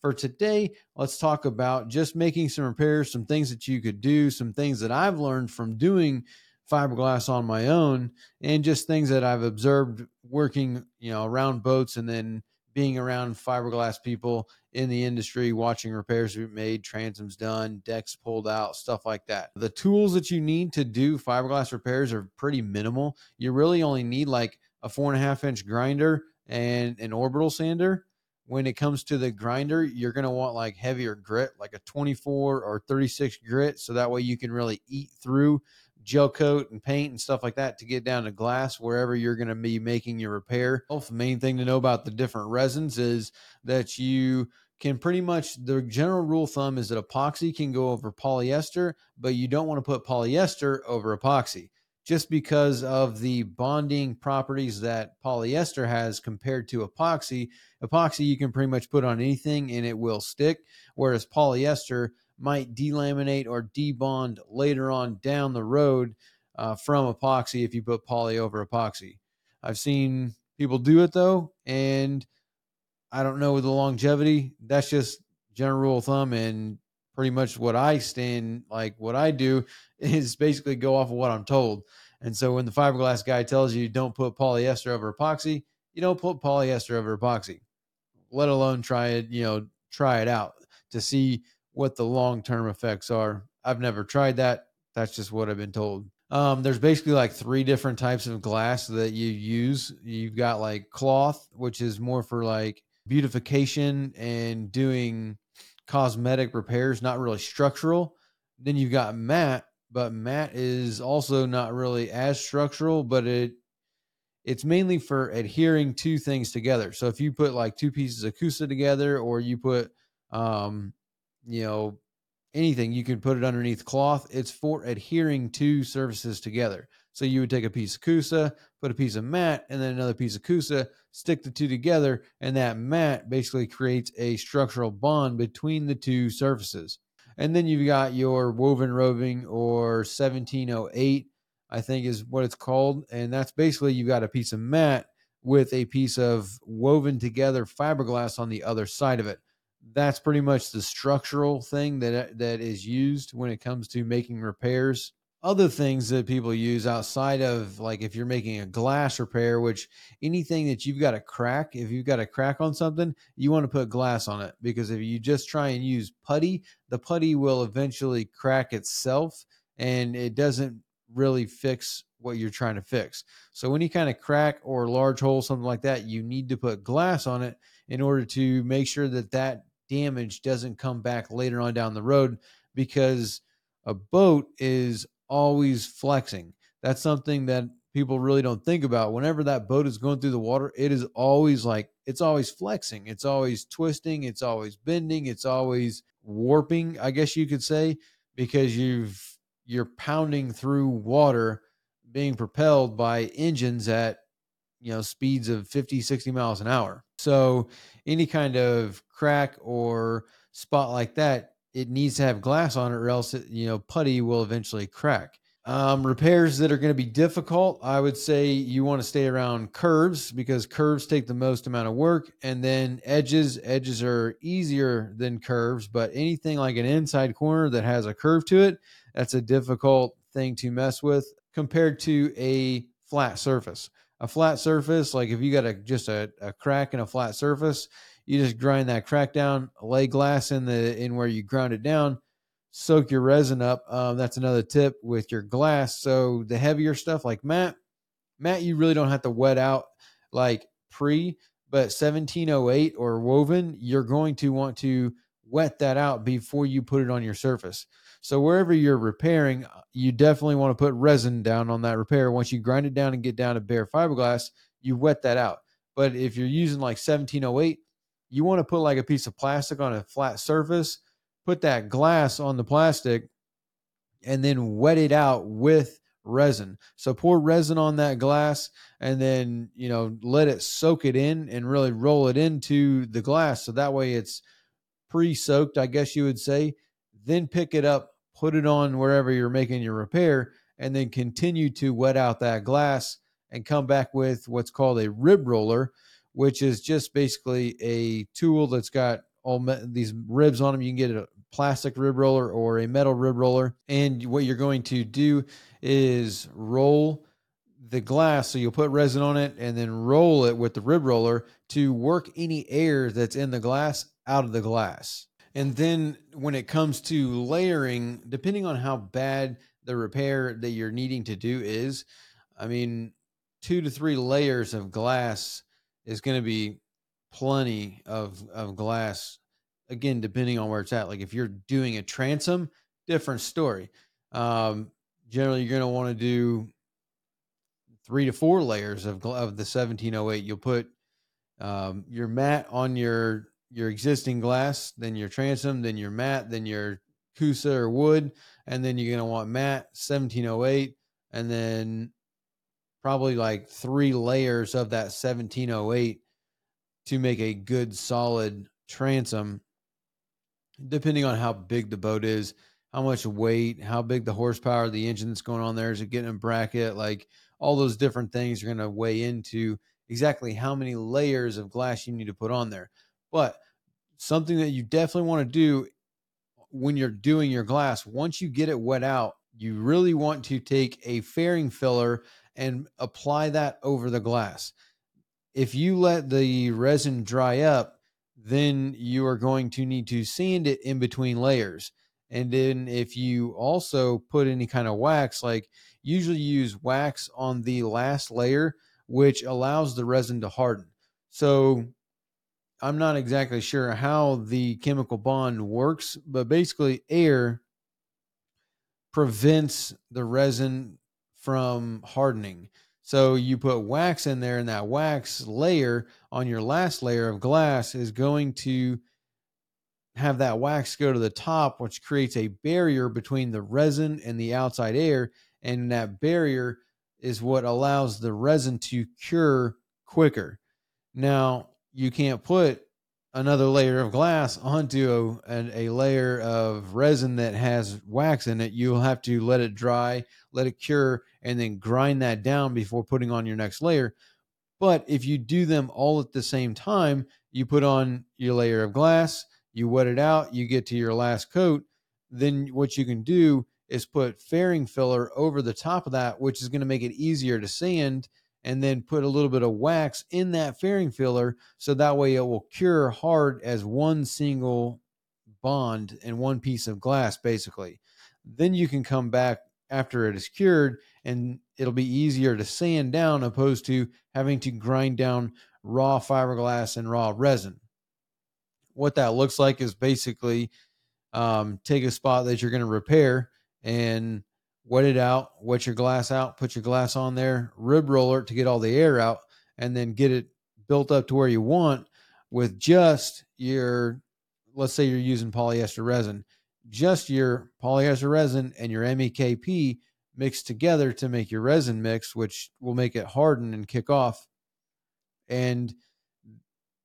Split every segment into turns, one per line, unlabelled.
For today, let's talk about just making some repairs, some things that you could do, some things that I've learned from doing fiberglass on my own, and just things that I've observed working, you know, around boats and then being around fiberglass people in the industry, watching repairs be made, transoms done, decks pulled out, stuff like that. The tools that you need to do fiberglass repairs are pretty minimal. You really only need like a four and a half inch grinder and an orbital sander. When it comes to the grinder, you're going to want like heavier grit, like a 24 or 36 grit. So that way you can really eat through gel coat and paint and stuff like that to get down to glass wherever you're going to be making your repair. Well, The main thing to know about the different resins is that you can pretty much the general rule of thumb is that epoxy can go over polyester, but you don't want to put polyester over epoxy just because of the bonding properties that polyester has compared to epoxy. Epoxy you can pretty much put on anything and it will stick, whereas polyester might delaminate or debond later on down the road uh, from epoxy if you put poly over epoxy. I've seen people do it though, and I don't know the longevity. That's just general rule of thumb, and pretty much what I stand like what I do is basically go off of what I'm told. And so when the fiberglass guy tells you don't put polyester over epoxy, you don't put polyester over epoxy. Let alone try it, you know, try it out to see what the long term effects are. I've never tried that. That's just what I've been told. Um, there's basically like three different types of glass that you use. You've got like cloth, which is more for like beautification and doing cosmetic repairs, not really structural. Then you've got mat, but mat is also not really as structural, but it it's mainly for adhering two things together. So if you put like two pieces of Coosa together, or you put um, you know, anything, you can put it underneath cloth. It's for adhering two surfaces together. So you would take a piece of Coosa, put a piece of mat, and then another piece of Coosa, stick the two together, and that mat basically creates a structural bond between the two surfaces. And then you've got your woven roving or 1708, I think is what it's called. And that's basically you've got a piece of mat with a piece of woven together fiberglass on the other side of it that's pretty much the structural thing that that is used when it comes to making repairs other things that people use outside of like if you're making a glass repair which anything that you've got a crack if you've got a crack on something you want to put glass on it. Because if you just try and use putty the putty will eventually crack itself and it doesn't really fix what you're trying to fix. So any kind of crack or large hole something like that you need to put glass on it in order to make sure that that damage doesn't come back later on down the road because a boat is always flexing. That's something that people really don't think about. Whenever that boat is going through the water, it is always like it's always flexing, it's always twisting, it's always bending, it's always warping, I guess you could say, because you've you're pounding through water being propelled by engines at you know speeds of 50 60 miles an hour so any kind of crack or spot like that, it needs to have glass on it, or else it, you know putty will eventually crack. Um, repairs that are going to be difficult, I would say you want to stay around curves because curves take the most amount of work, and then edges. Edges are easier than curves, but anything like an inside corner that has a curve to it, that's a difficult thing to mess with compared to a flat surface a flat surface, like if you got a just a, a crack in a flat surface, you just grind that crack down, lay glass in the in where you ground it down, soak your resin up. Um, that's another tip with your glass. So the heavier stuff like mat, mat, you really don't have to wet out like pre, but 1708 or woven, you're going to want to wet that out before you put it on your surface. So wherever you're repairing, uh, you definitely want to put resin down on that repair. Once you grind it down and get down to bare fiberglass, you wet that out. But if you're using like 1708, you want to put like a piece of plastic on a flat surface, put that glass on the plastic, and then wet it out with resin. So pour resin on that glass and then, you know, let it soak it in and really roll it into the glass. So that way it's pre soaked, I guess you would say. Then pick it up put it on wherever you're making your repair, and then continue to wet out that glass and come back with what's called a rib roller, which is just basically a tool that's got all me- these ribs on them. You can get a plastic rib roller or a metal rib roller. And what you're going to do is roll the glass. So you'll put resin on it and then roll it with the rib roller to work any air that's in the glass out of the glass. And then when it comes to layering, depending on how bad the repair that you're needing to do is, I mean, two to three layers of glass is going to be plenty of, of glass. Again, depending on where it's at. Like if you're doing a transom, different story. Um, generally, you're going to want to do three to four layers of, of the 1708. You'll put um, your mat on your your existing glass, then your transom, then your mat, then your Coosa or wood, and then you're gonna want mat 1708, and then probably like three layers of that 1708 to make a good solid transom, depending on how big the boat is, how much weight, how big the horsepower, the engine that's going on there, is it getting a bracket, like all those different things are going to weigh into exactly how many layers of glass you need to put on there. But something that you definitely want to do when you're doing your glass, once you get it wet out, you really want to take a fairing filler and apply that over the glass. If you let the resin dry up, then you are going to need to sand it in between layers. And then if you also put any kind of wax, like usually use wax on the last layer, which allows the resin to harden. So I'm not exactly sure how the chemical bond works, but basically, air prevents the resin from hardening. So you put wax in there, and that wax layer on your last layer of glass is going to have that wax go to the top, which creates a barrier between the resin and the outside air. And that barrier is what allows the resin to cure quicker. Now, you can't put another layer of glass onto a, a, layer of resin that has wax in it. You'll have to let it dry, let it cure, and then grind that down before putting on your next layer. But if you do them all at the same time, you put on your layer of glass, you wet it out, you get to your last coat. Then what you can do is put fairing filler over the top of that, which is going to make it easier to sand and then put a little bit of wax in that fairing filler so that way it will cure hard as one single bond and one piece of glass basically. Then you can come back after it is cured and it'll be easier to sand down opposed to having to grind down raw fiberglass and raw resin. What that looks like is basically um, take a spot that you're going to repair and wet it out, wet your glass out, put your glass on there, rib roller to get all the air out, and then get it built up to where you want with just your, let's say you're using polyester resin, just your polyester resin and your MEKP mixed together to make your resin mix, which will make it harden and kick off. And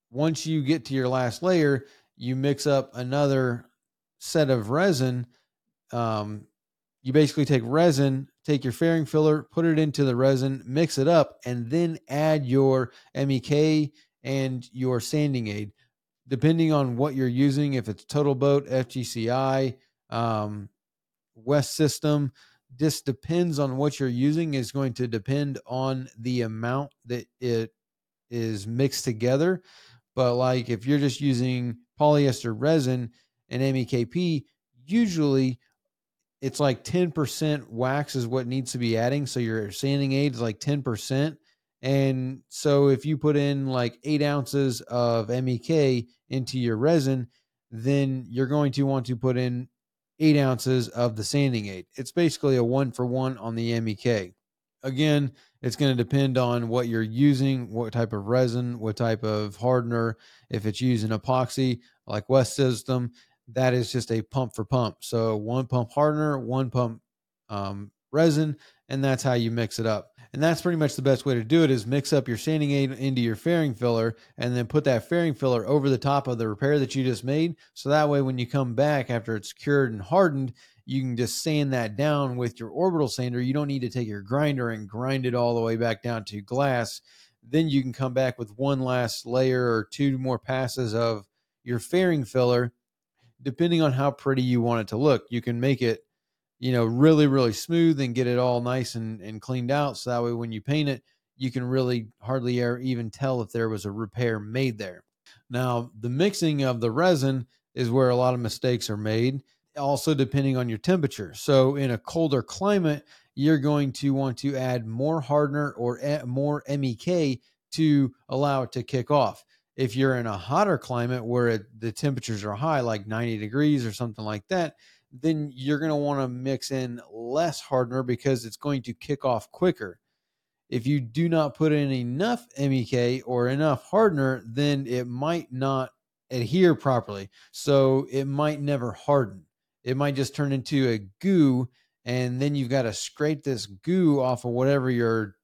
once you get to your last layer, you mix up another set of resin um, you basically take resin, take your fairing filler, put it into the resin, mix it up, and then add your MEK and your sanding aid. Depending on what you're using, if it's Total Boat, FGCI, um, West System, this depends on what you're using, is going to depend on the amount that it is mixed together. But like if you're just using polyester resin and MEKP, usually it's like 10% wax is what needs to be adding. So your sanding aid is like 10%. And so if you put in like eight ounces of MEK into your resin, then you're going to want to put in eight ounces of the sanding aid. It's basically a one for one on the MEK. Again, it's going to depend on what you're using, what type of resin, what type of hardener. If it's using epoxy like West System, that is just a pump for pump. So one pump hardener, one pump um, resin, and that's how you mix it up. And that's pretty much the best way to do it is mix up your sanding aid into your fairing filler and then put that fairing filler over the top of the repair that you just made. So that way when you come back after it's cured and hardened, you can just sand that down with your orbital sander. You don't need to take your grinder and grind it all the way back down to glass. Then you can come back with one last layer or two more passes of your fairing filler depending on how pretty you want it to look. You can make it, you know, really, really smooth and get it all nice and, and cleaned out. So that way, when you paint it, you can really hardly ever even tell if there was a repair made there. Now, the mixing of the resin is where a lot of mistakes are made, also depending on your temperature. So, in a colder climate, you're going to want to add more hardener or eh, more MEK to allow it to kick off. If you're in a hotter climate where it, the temperatures are high, like 90 degrees or something like that, then you're going to want to mix in less hardener because it's going to kick off quicker. If you do not put in enough MEK or enough hardener, then it might not adhere properly. So it might never harden. It might just turn into a goo, and then you've got to scrape this goo off of whatever you're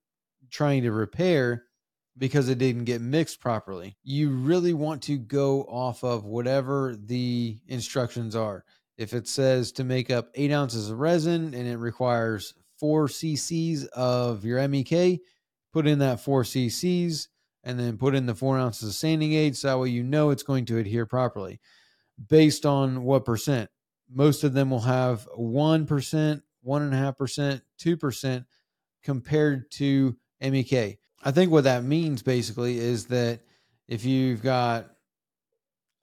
trying to repair because it didn't get mixed properly. You really want to go off of whatever the instructions are. If it says to make up eight ounces of resin and it requires four cc's of your MEK, put in that four cc's and then put in the four ounces of sanding aid so that way you know it's going to adhere properly. Based on what percent? Most of them will have 1%, 1.5%, 2% compared to MEK. I think what that means basically is that if you've got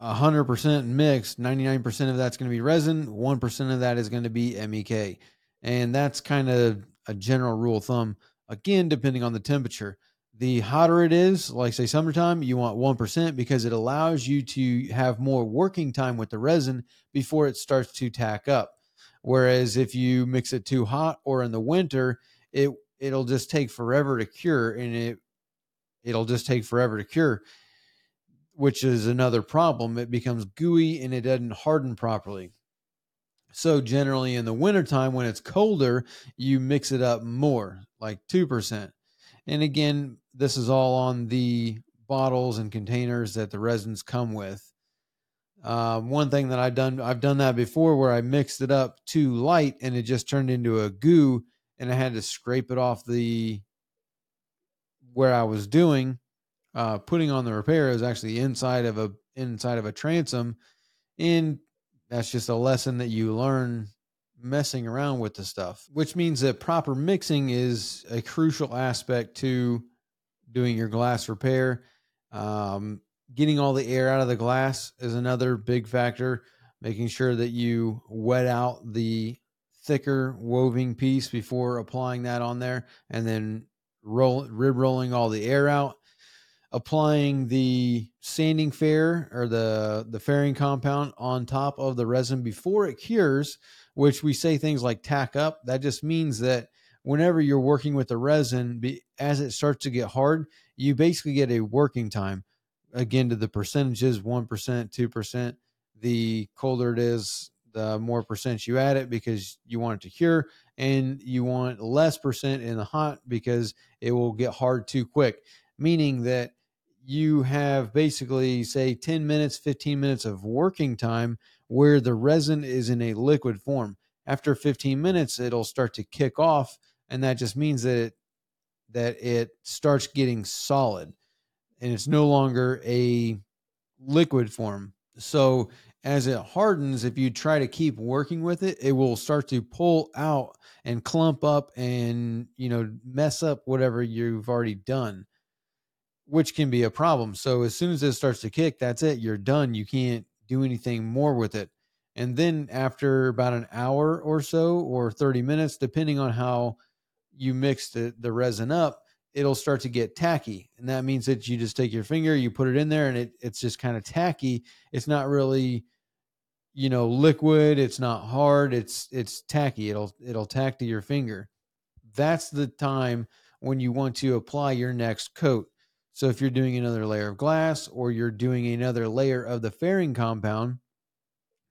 100% mixed, 99% of that's going to be resin, 1% of that is going to be MEK. And that's kind of a general rule of thumb. Again, depending on the temperature. The hotter it is, like say summertime, you want 1% because it allows you to have more working time with the resin before it starts to tack up. Whereas if you mix it too hot or in the winter, it it'll just take forever to cure and it it'll just take forever to cure which is another problem. It becomes gooey and it doesn't harden properly. So generally in the wintertime when it's colder you mix it up more like 2% and again this is all on the bottles and containers that the resins come with. Um, one thing that I've done, I've done that before where I mixed it up too light and it just turned into a goo and I had to scrape it off the where I was doing uh, putting on the repair is actually inside of a inside of a transom, and that's just a lesson that you learn messing around with the stuff. Which means that proper mixing is a crucial aspect to doing your glass repair. Um, getting all the air out of the glass is another big factor. Making sure that you wet out the thicker woving piece before applying that on there and then roll rib rolling all the air out. Applying the sanding fair or the the fairing compound on top of the resin before it cures which we say things like tack up. That just means that whenever you're working with the resin as it starts to get hard you basically get a working time. Again to the percentages 1% 2% the colder it is the more percent you add it because you want it to cure and you want less percent in the hot because it will get hard too quick. Meaning that you have basically say 10 minutes 15 minutes of working time where the resin is in a liquid form. After 15 minutes it'll start to kick off and that just means that it, that it starts getting solid and it's no longer a liquid form. So as it hardens, if you try to keep working with it, it will start to pull out and clump up and, you know, mess up whatever you've already done, which can be a problem. So as soon as it starts to kick, that's it. You're done. You can't do anything more with it. And then after about an hour or so, or 30 minutes, depending on how you mix the, the resin up, it'll start to get tacky. And that means that you just take your finger, you put it in there, and it, it's just kind of tacky. It's not really, you know, liquid. It's not hard. It's it's tacky. It'll it'll tack to your finger. That's the time when you want to apply your next coat. So if you're doing another layer of glass or you're doing another layer of the fairing compound,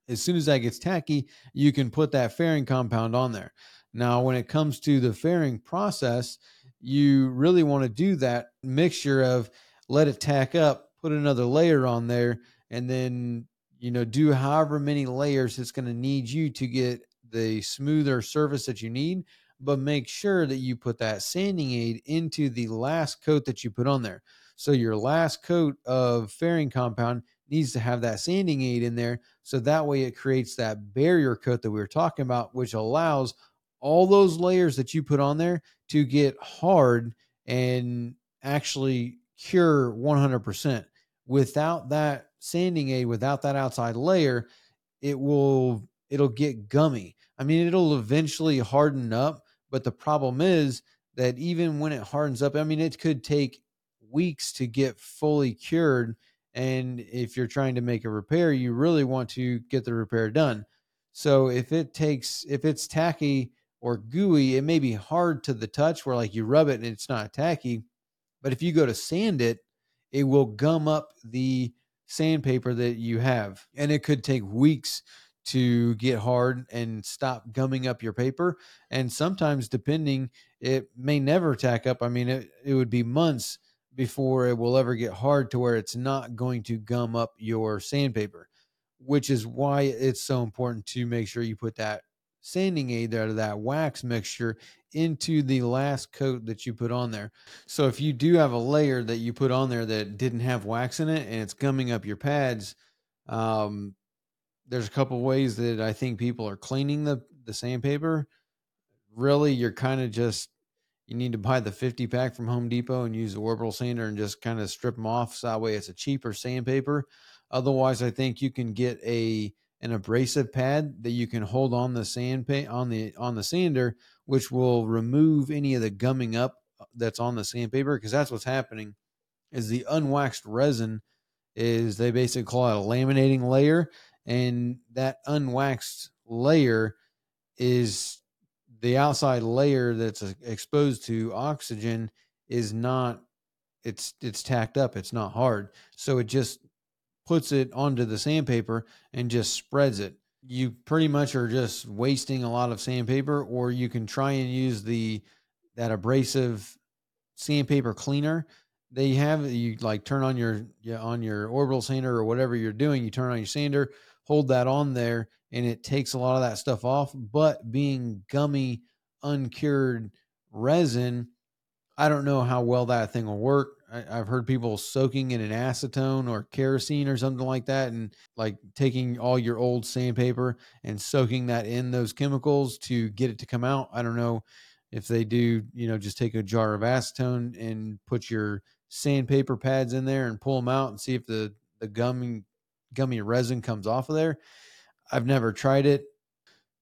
as soon as that gets tacky, you can put that fairing compound on there. Now, when it comes to the fairing process, you really want to do that mixture of let it tack up, put another layer on there, and then you know do however many layers it's going to need you to get the smoother surface that you need but make sure that you put that sanding aid into the last coat that you put on there so your last coat of fairing compound needs to have that sanding aid in there. So that way it creates that barrier coat that we were talking about, which allows all those layers that you put on there to get hard and actually cure 100%. Without that sanding aid, without that outside layer, it will it'll get gummy. I mean, it'll eventually harden up, but the problem is that even when it hardens up, I mean, it could take weeks to get fully cured. And if you're trying to make a repair, you really want to get the repair done. So if it takes, if it's tacky or gooey, it may be hard to the touch where like you rub it and it's not tacky. But if you go to sand it, it will gum up the sandpaper that you have. And it could take weeks to get hard and stop gumming up your paper. And sometimes, depending, it may never tack up. I mean, it, it would be months before it will ever get hard to where it's not going to gum up your sandpaper, which is why it's so important to make sure you put that sanding aid there, that wax mixture into the last coat that you put on there. So if you do have a layer that you put on there that didn't have wax in it and it's gumming up your pads, um, there's a couple ways that I think people are cleaning the the sandpaper. Really, you're kind of just you need to buy the 50 pack from Home Depot and use the orbital sander and just kind of strip them off. So that way, it's a cheaper sandpaper. Otherwise, I think you can get a an abrasive pad that you can hold on the sand paint on the on the sander, which will remove any of the gumming up uh, that's on the sandpaper because that's what's happening. Is the unwaxed resin is they basically call it a laminating layer, and that unwaxed layer is the outside layer that's uh, exposed to oxygen is not it's it's tacked up it's not hard so it just puts it onto the sandpaper and just spreads it. You pretty much are just wasting a lot of sandpaper, or you can try and use the that abrasive sandpaper cleaner they have. You like turn on your on your orbital sander or whatever you're doing. You turn on your sander, hold that on there, and it takes a lot of that stuff off. But being gummy, uncured resin, I don't know how well that thing will work. I, have heard people soaking in an acetone or kerosene or something like that, and like taking all your old sandpaper and soaking that in those chemicals to get it to come out. I don't know if they do, you know, just take a jar of acetone and put your sandpaper pads in there and pull them out and see if the the gummy gummy resin comes off of there. I've never tried it.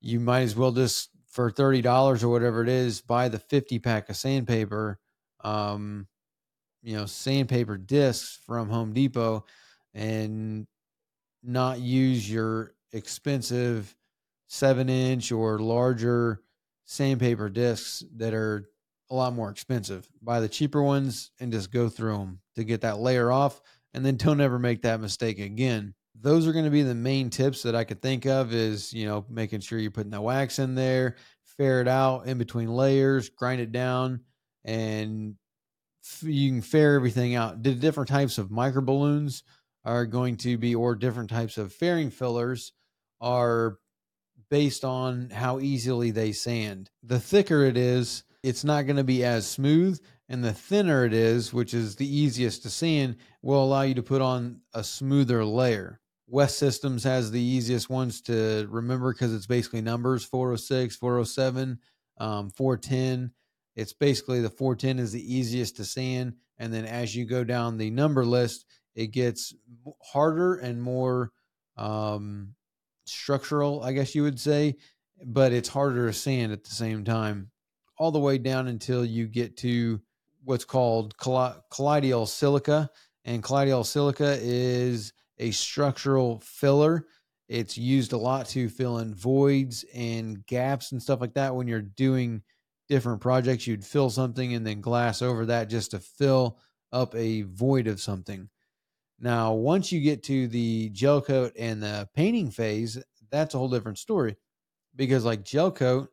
You might as well just for thirty dollars or whatever it is, buy the fifty pack of sandpaper. Um, you know sandpaper discs from Home Depot and not use your expensive seven inch or larger sandpaper discs that are a lot more expensive. Buy the cheaper ones and just go through them to get that layer off and then don't ever make that mistake again. Those are going to be the main tips that I could think of is, you know, making sure you're putting the wax in there, fair it out in between layers, grind it down and you can fair everything out. The different types of micro balloons are going to be, or different types of fairing fillers are based on how easily they sand. The thicker it is, it's not going to be as smooth. And the thinner it is, which is the easiest to sand, will allow you to put on a smoother layer. West Systems has the easiest ones to remember because it's basically numbers 406, 407, um, 410 it's basically the 410 is the easiest to sand. And then as you go down the number list, it gets harder and more um, structural, I guess you would say, but it's harder to sand at the same time, all the way down until you get to what's called colloidal silica. And colloidal silica is a structural filler. It's used a lot to fill in voids and gaps and stuff like that when you're doing different projects, you'd fill something and then glass over that just to fill up a void of something. Now, once you get to the gel coat and the painting phase, that's a whole different story because, like gel coat,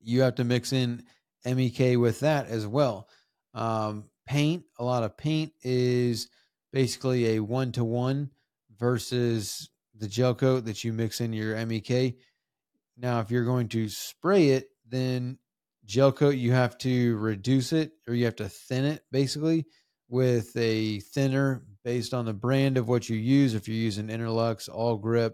you have to mix in MEK with that as well. Um, paint, a lot of paint is basically a one to one versus the gel coat that you mix in your MEK. Now, if you're going to spray it, then gel coat, you have to reduce it or you have to thin it basically with a thinner based on the brand of what you use. If you're using Interlux, Awlgrip,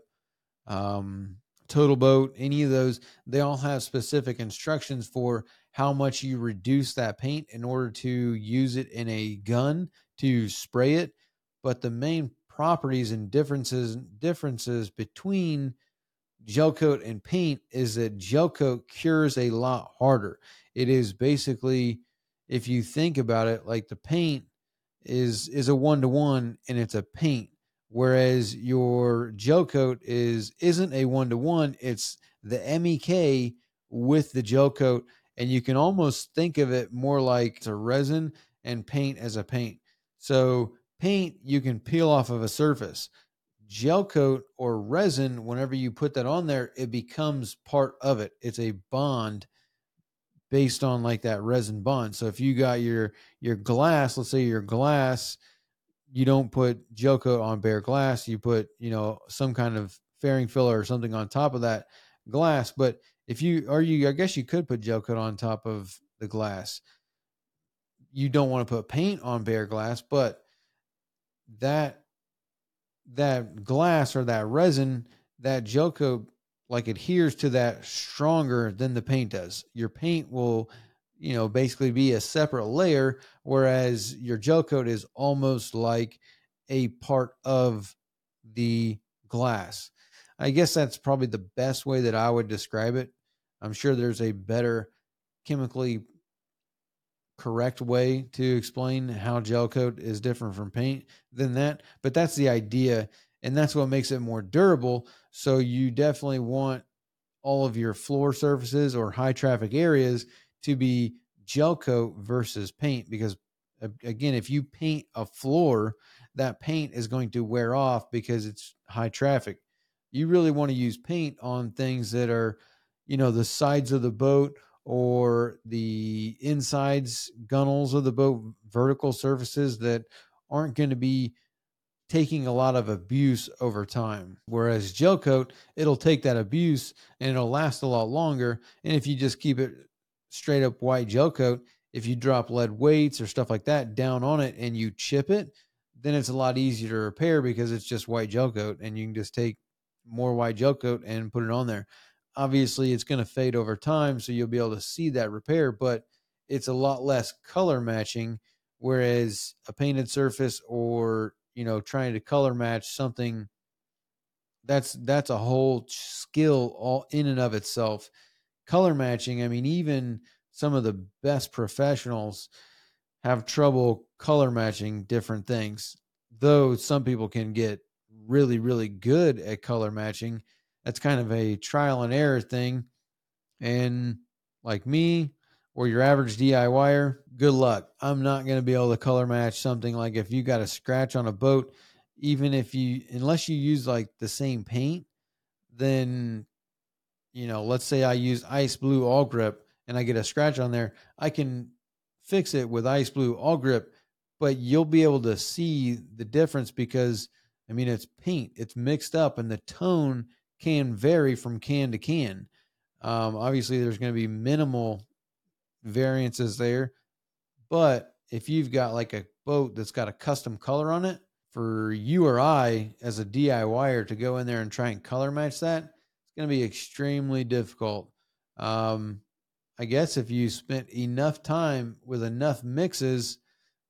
um, Total Boat, any of those, they all have specific instructions for how much you reduce that paint in order to use it in a gun to spray it. But the main properties and differences differences between gel coat and paint is that gel coat cures a lot harder. It is basically, if you think about it, like the paint is is a one to one and it's a paint, whereas your gel coat is isn't a one to one. It's the MEK with the gel coat, and you can almost think of it more like it's a resin and paint as a paint. So paint you can peel off of a surface gel coat or resin, whenever you put that on there, it becomes part of it. It's a bond based on like that resin bond. So if you got your your glass, let's say your glass, you don't put gel coat on bare glass, you put, you know, some kind of fairing filler or something on top of that glass. But if you or you I guess you could put gel coat on top of the glass. You don't want to put paint on bare glass, but that that glass or that resin, that gel coat like adheres to that stronger than the paint does. Your paint will, you know, basically be a separate layer, whereas your gel coat is almost like a part of the glass. I guess that's probably the best way that I would describe it. I'm sure there's a better chemically correct way to explain how gel coat is different from paint than that, but that's the idea and that's what makes it more durable. So you definitely want all of your floor surfaces or high traffic areas to be gel coat versus paint because again if you paint a floor that paint is going to wear off because it's high traffic you really want to use paint on things that are you know the sides of the boat or the insides gunnels of the boat, vertical surfaces that aren't going to be taking a lot of abuse over time. Whereas gel coat, it'll take that abuse and it'll last a lot longer. And if you just keep it straight up white gel coat, if you drop lead weights or stuff like that down on it and you chip it, then it's a lot easier to repair because it's just white gel coat and you can just take more white gel coat and put it on there obviously it's going to fade over time so you'll be able to see that repair but it's a lot less color matching whereas a painted surface or you know trying to color match something that's that's a whole skill all in and of itself. Color matching i mean even some of the best professionals have trouble color matching different things though some people can get really really good at color matching that's kind of a trial and error thing. And like me or your average DIYer, good luck. I'm not going to be able to color match something like if you got a scratch on a boat, even if you, unless you use like the same paint, then, you know, let's say I use ice blue Awlgrip and I get a scratch on there, I can fix it with ice blue Awlgrip, but you'll be able to see the difference because, I mean, it's paint, it's mixed up and the tone can vary from can to can. Um, obviously, there's going to be minimal variances there, but if you've got like a boat that's got a custom color on it, for you or I as a DIYer to go in there and try and color match that, it's going to be extremely difficult. Um, I guess if you spent enough time with enough mixes,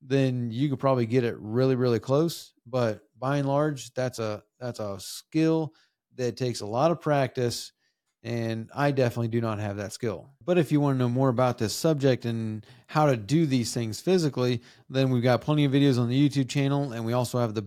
then you could probably get it really, really close. But by and large, that's a that's a skill that takes a lot of practice and I definitely do not have that skill. But if you want to know more about this subject and how to do these things physically, then we've got plenty of videos on the YouTube channel and we also have the